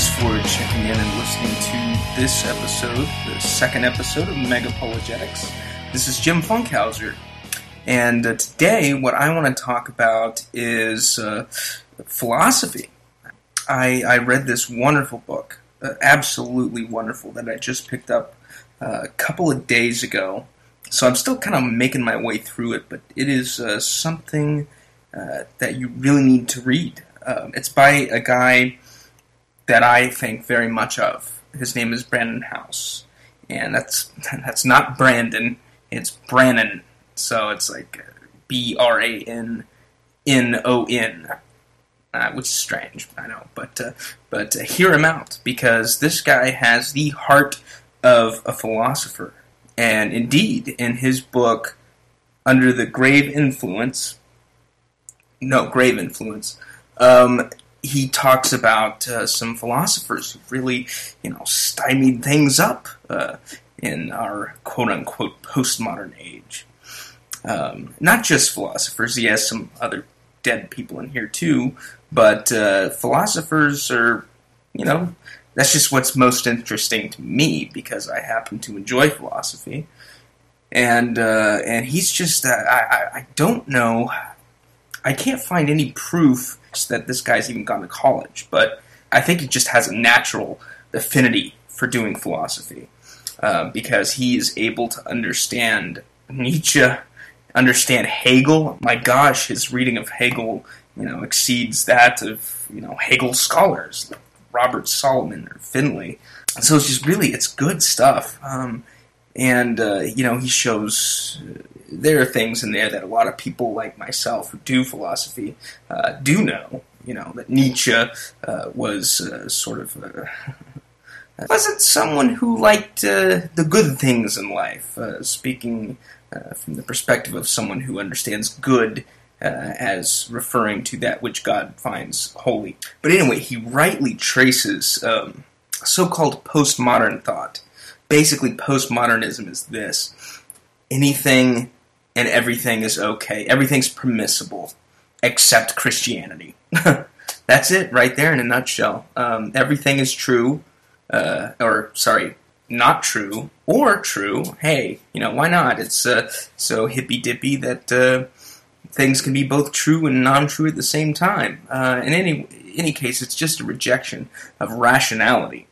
in and listening to this episode, the second episode of Megapologetics. This is Jim Funkhauser, and uh, today what I want to talk about is uh, philosophy. I, I, read this wonderful book, uh, absolutely wonderful, that I just picked up uh, a couple of days ago. So I'm still kind of making my way through it, but it is uh, something uh, that you really need to read. Um, it's by a guy that I think very much of. His name is Brandon Howse, and that's that's not Brandon. It's Brannon. So it's like B R A N N O N, uh, which is strange, I know. But uh, but uh, hear him out because this guy has the heart of a philosopher, and indeed, in his book, under the grave influence, no grave influence. Um, he talks about uh, some philosophers who really, you know, stymied things up uh, in our quote unquote postmodern age. Um, not just philosophers, he has some other dead people in here too, but uh, philosophers are, you know, that's just what's most interesting to me because I happen to enjoy philosophy. And uh, and he's just uh, I, I don't know I can't find any proof that this guy's even gone to college, but I think he just has a natural affinity for doing philosophy uh, because he is able to understand Nietzsche, understand Hegel. My gosh, his reading of Hegel, you know, exceeds that of you know Hegel's scholars, like Robert Solomon or Findlay. So it's just really it's good stuff. Um, and uh, you know he shows uh, there are things in there that a lot of people like myself who do philosophy uh, do know. You know that Nietzsche uh, was uh, sort of uh, wasn't someone who liked the good things in life. speaking from the perspective of someone who understands good as referring to that which God finds holy. But anyway, he rightly traces um, so-called postmodern thought basically postmodernism is this. Anything and everything is okay. Everything's permissible except christianity. That's it right there in a nutshell. Um, everything is true uh, or sorry not true or true. Hey you know why not? It's uh, so hippy dippy that uh, things can be both true and non-true at the same time. Uh, in any any case it's just a rejection of rationality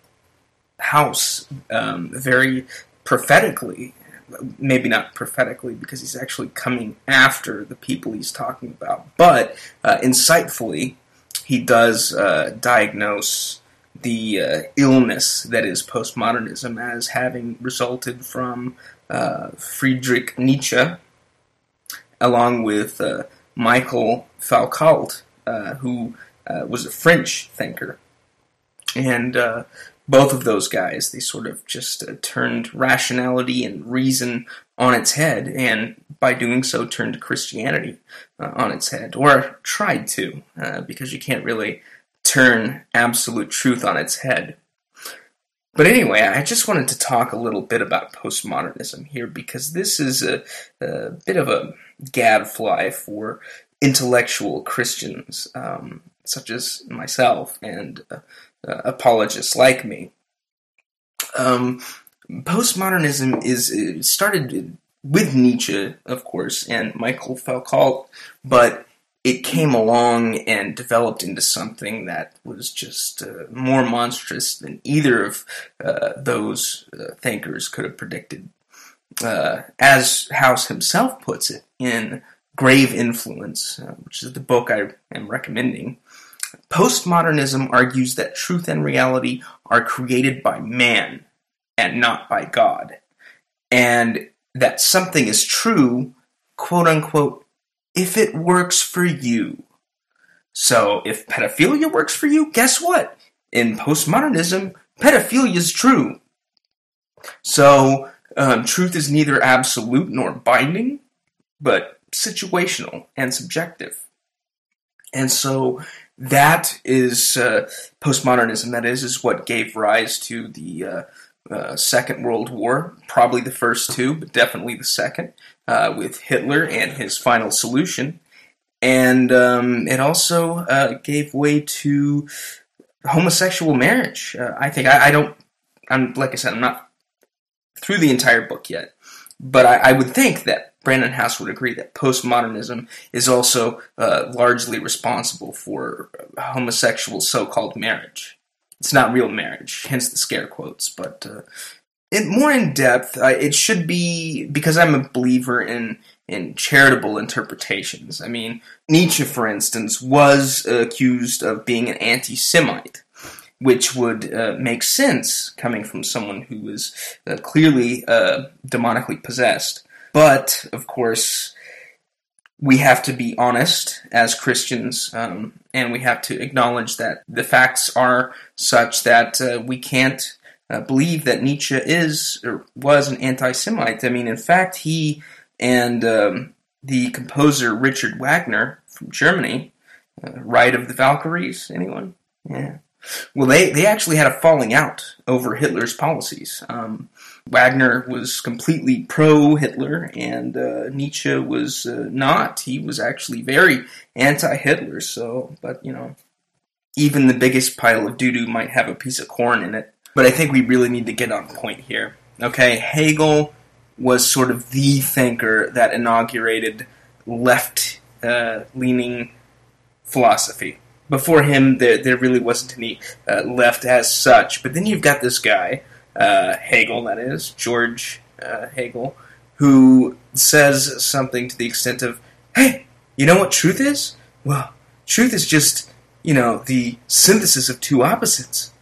Howse um, very prophetically maybe not prophetically because he's actually coming after the people he's talking about, but uh, insightfully, he does uh, diagnose the uh, illness that is postmodernism as having resulted from uh, Friedrich Nietzsche, along with uh, Michael Foucault, uh, who was a French thinker. And both of those guys, they sort of just uh, turned rationality and reason on its head, and by doing so, turned Christianity uh, on its head, or tried to, uh, because you can't really turn absolute truth on its head. But anyway, I just wanted to talk a little bit about postmodernism here because this is a, a bit of a gadfly for intellectual Christians, um, such as myself and uh, uh, apologists like me. Um, postmodernism is started with Nietzsche, of course, and Michael Foucault, but it came along and developed into something that was just uh, more monstrous than either of uh, those uh, thinkers could have predicted. Uh, as Howse himself puts it in Grave Influence, uh, which is the book I am recommending, Postmodernism argues that truth and reality are created by man and not by God, and that something is true, quote unquote, if it works for you. So, if pedophilia works for you, guess what? In postmodernism, pedophilia is true. So, um, truth is neither absolute nor binding, but situational and subjective. And so, that is uh, postmodernism. That is is what gave rise to the uh, uh, Second World War. Probably the first two, but definitely the second, uh, with Hitler and his final solution. And um, it also uh, gave way to homosexual marriage. I think I, I, don't. I'm like I said, I'm not through the entire book yet, but I, I would think that Brandon Howse would agree that postmodernism is also uh, largely responsible for homosexual so-called marriage. It's not real marriage, hence the scare quotes. But uh, more in depth, uh, it should be because I'm a believer in in charitable interpretations. I mean, Nietzsche, for instance, was accused of being an anti-Semite, which would uh, make sense coming from someone who was uh, clearly uh, demonically possessed. But of course, we have to be honest as Christians, um, and we have to acknowledge that the facts are such that uh, we can't uh, believe that Nietzsche is or was an anti-Semite. I mean, in fact, he and um, the composer Richard Wagner from Germany, uh, of the Valkyries. Anyone? Yeah. Well, they, they actually had a falling out over Hitler's policies. Um, Wagner was completely pro Hitler, and uh, Nietzsche was uh, not. He was actually very anti Hitler, so, but you know, even the biggest pile of doo doo might have a piece of corn in it. But I think we really need to get on point here. Okay, Hegel was sort of the thinker that inaugurated left uh, leaning philosophy. Before him, there, there really wasn't any uh, left as such. But then you've got this guy, uh, Hegel, that is, George uh, Hegel, who says something to the extent of, hey, you know what truth is? Well, truth is just, you know, the synthesis of two opposites.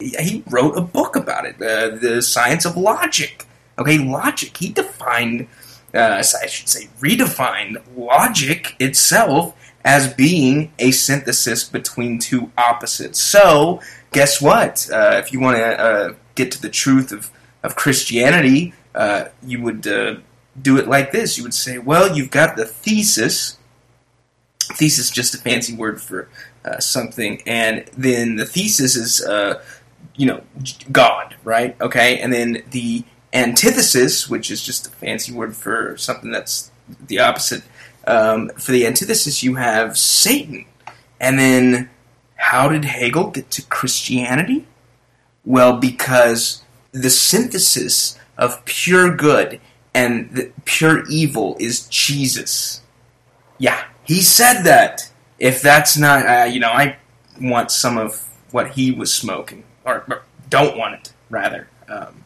He wrote a book about it, uh, The Science of Logic. Okay, logic. He defined, uh, I should say, redefined logic itself as being a synthesis between two opposites. So, guess what? Uh, if you want to uh, get to the truth of, of Christianity, uh, you would uh, do it like this. You would say, well, you've got the thesis. Thesis is just a fancy word for uh, something, and then the thesis is, you know, God, right? Okay, and then the antithesis, which is just a fancy word for something that's the opposite. Um, for the antithesis, you have Satan. And then, how did Hegel get to Christianity? Well, because the synthesis of pure good and pure evil is Jesus. Yeah, he said that. If that's not, uh, you know, I want some of what he was smoking, or, or don't want it, rather. Um,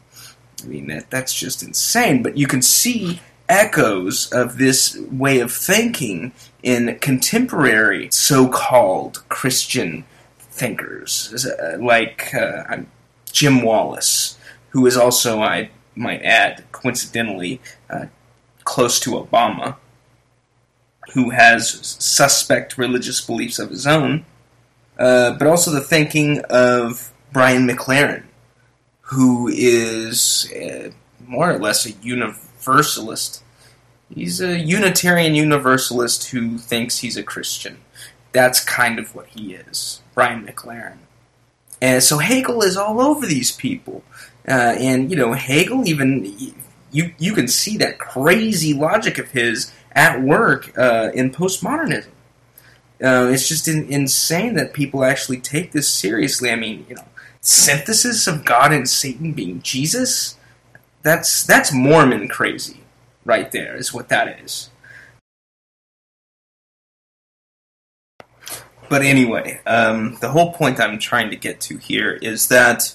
I mean, that, that's just insane. But you can see echoes of this way of thinking in contemporary so called Christian thinkers, uh, like uh, Jim Wallis, who is also, I might add, coincidentally, uh, close to Obama, who has suspect religious beliefs of his own, uh, but also the thinking of Brian McLaren, who is uh, more or less a universalist. He's a Unitarian Universalist who thinks he's a Christian. That's kind of what he is, Brian McLaren. And so Hegel is all over these people. Uh, and, you know, Hegel even, you, you can see that crazy logic of his at work uh, in postmodernism. Uh, it's just in, insane that people actually take this seriously. I mean, you know, synthesis of God and Satan being Jesus, that's that's Mormon crazy right there is what that is. But anyway, um, the whole point I'm trying to get to here is that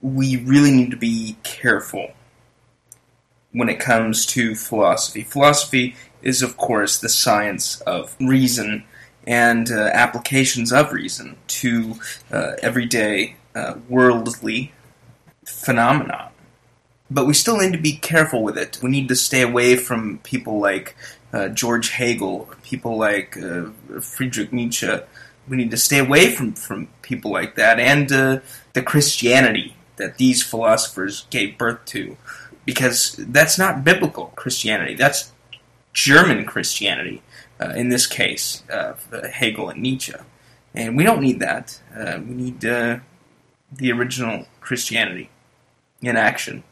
we really need to be careful when it comes to philosophy. Philosophy is, of course, the science of reason and uh, applications of reason to uh, everyday uh, worldly phenomenon. But we still need to be careful with it. We need to stay away from people like uh, George Hegel, people like uh, Friedrich Nietzsche. We need to stay away from, from people like that and uh, the Christianity that these philosophers gave birth to. Because that's not biblical Christianity. That's German Christianity, uh, in this case, uh, Hegel and Nietzsche. And we don't need that. Uh, we need the original Christianity in action.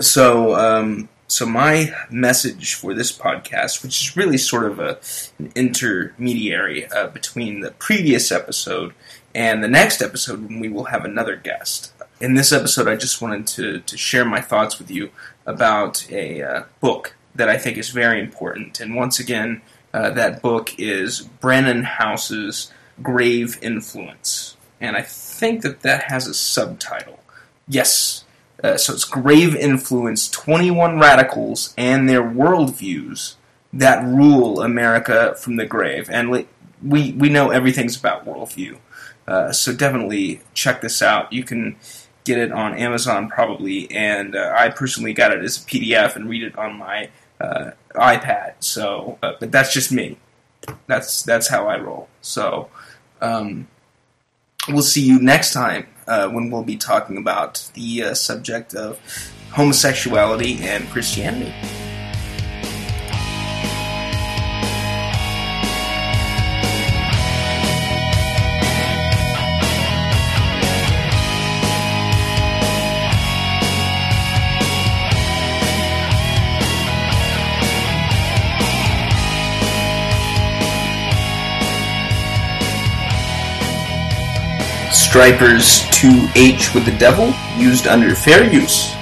So, um, so my message for this podcast, which is really sort of a, an intermediary uh, between the previous episode and the next episode when we will have another guest. In this episode, I just wanted to, to share my thoughts with you about a uh, book that I think is very important. And once again, uh, that book is Brannon Howse's Grave Influence. And I think that that has a subtitle. Yes, uh, so it's Grave Influence 21 Radicals and Their Worldviews That Rule America from the Grave. And we, we know everything's about worldview. Uh, so definitely check this out. You can get it on Amazon probably, and uh, I personally got it as a PDF and read it on my uh, iPad. So, uh, but that's just me. That's that's how I roll. So, um, we'll see you next time uh, when we'll be talking about the uh, subject of homosexuality and Christianity. Stryper's To Hell with the Devil, used under fair use.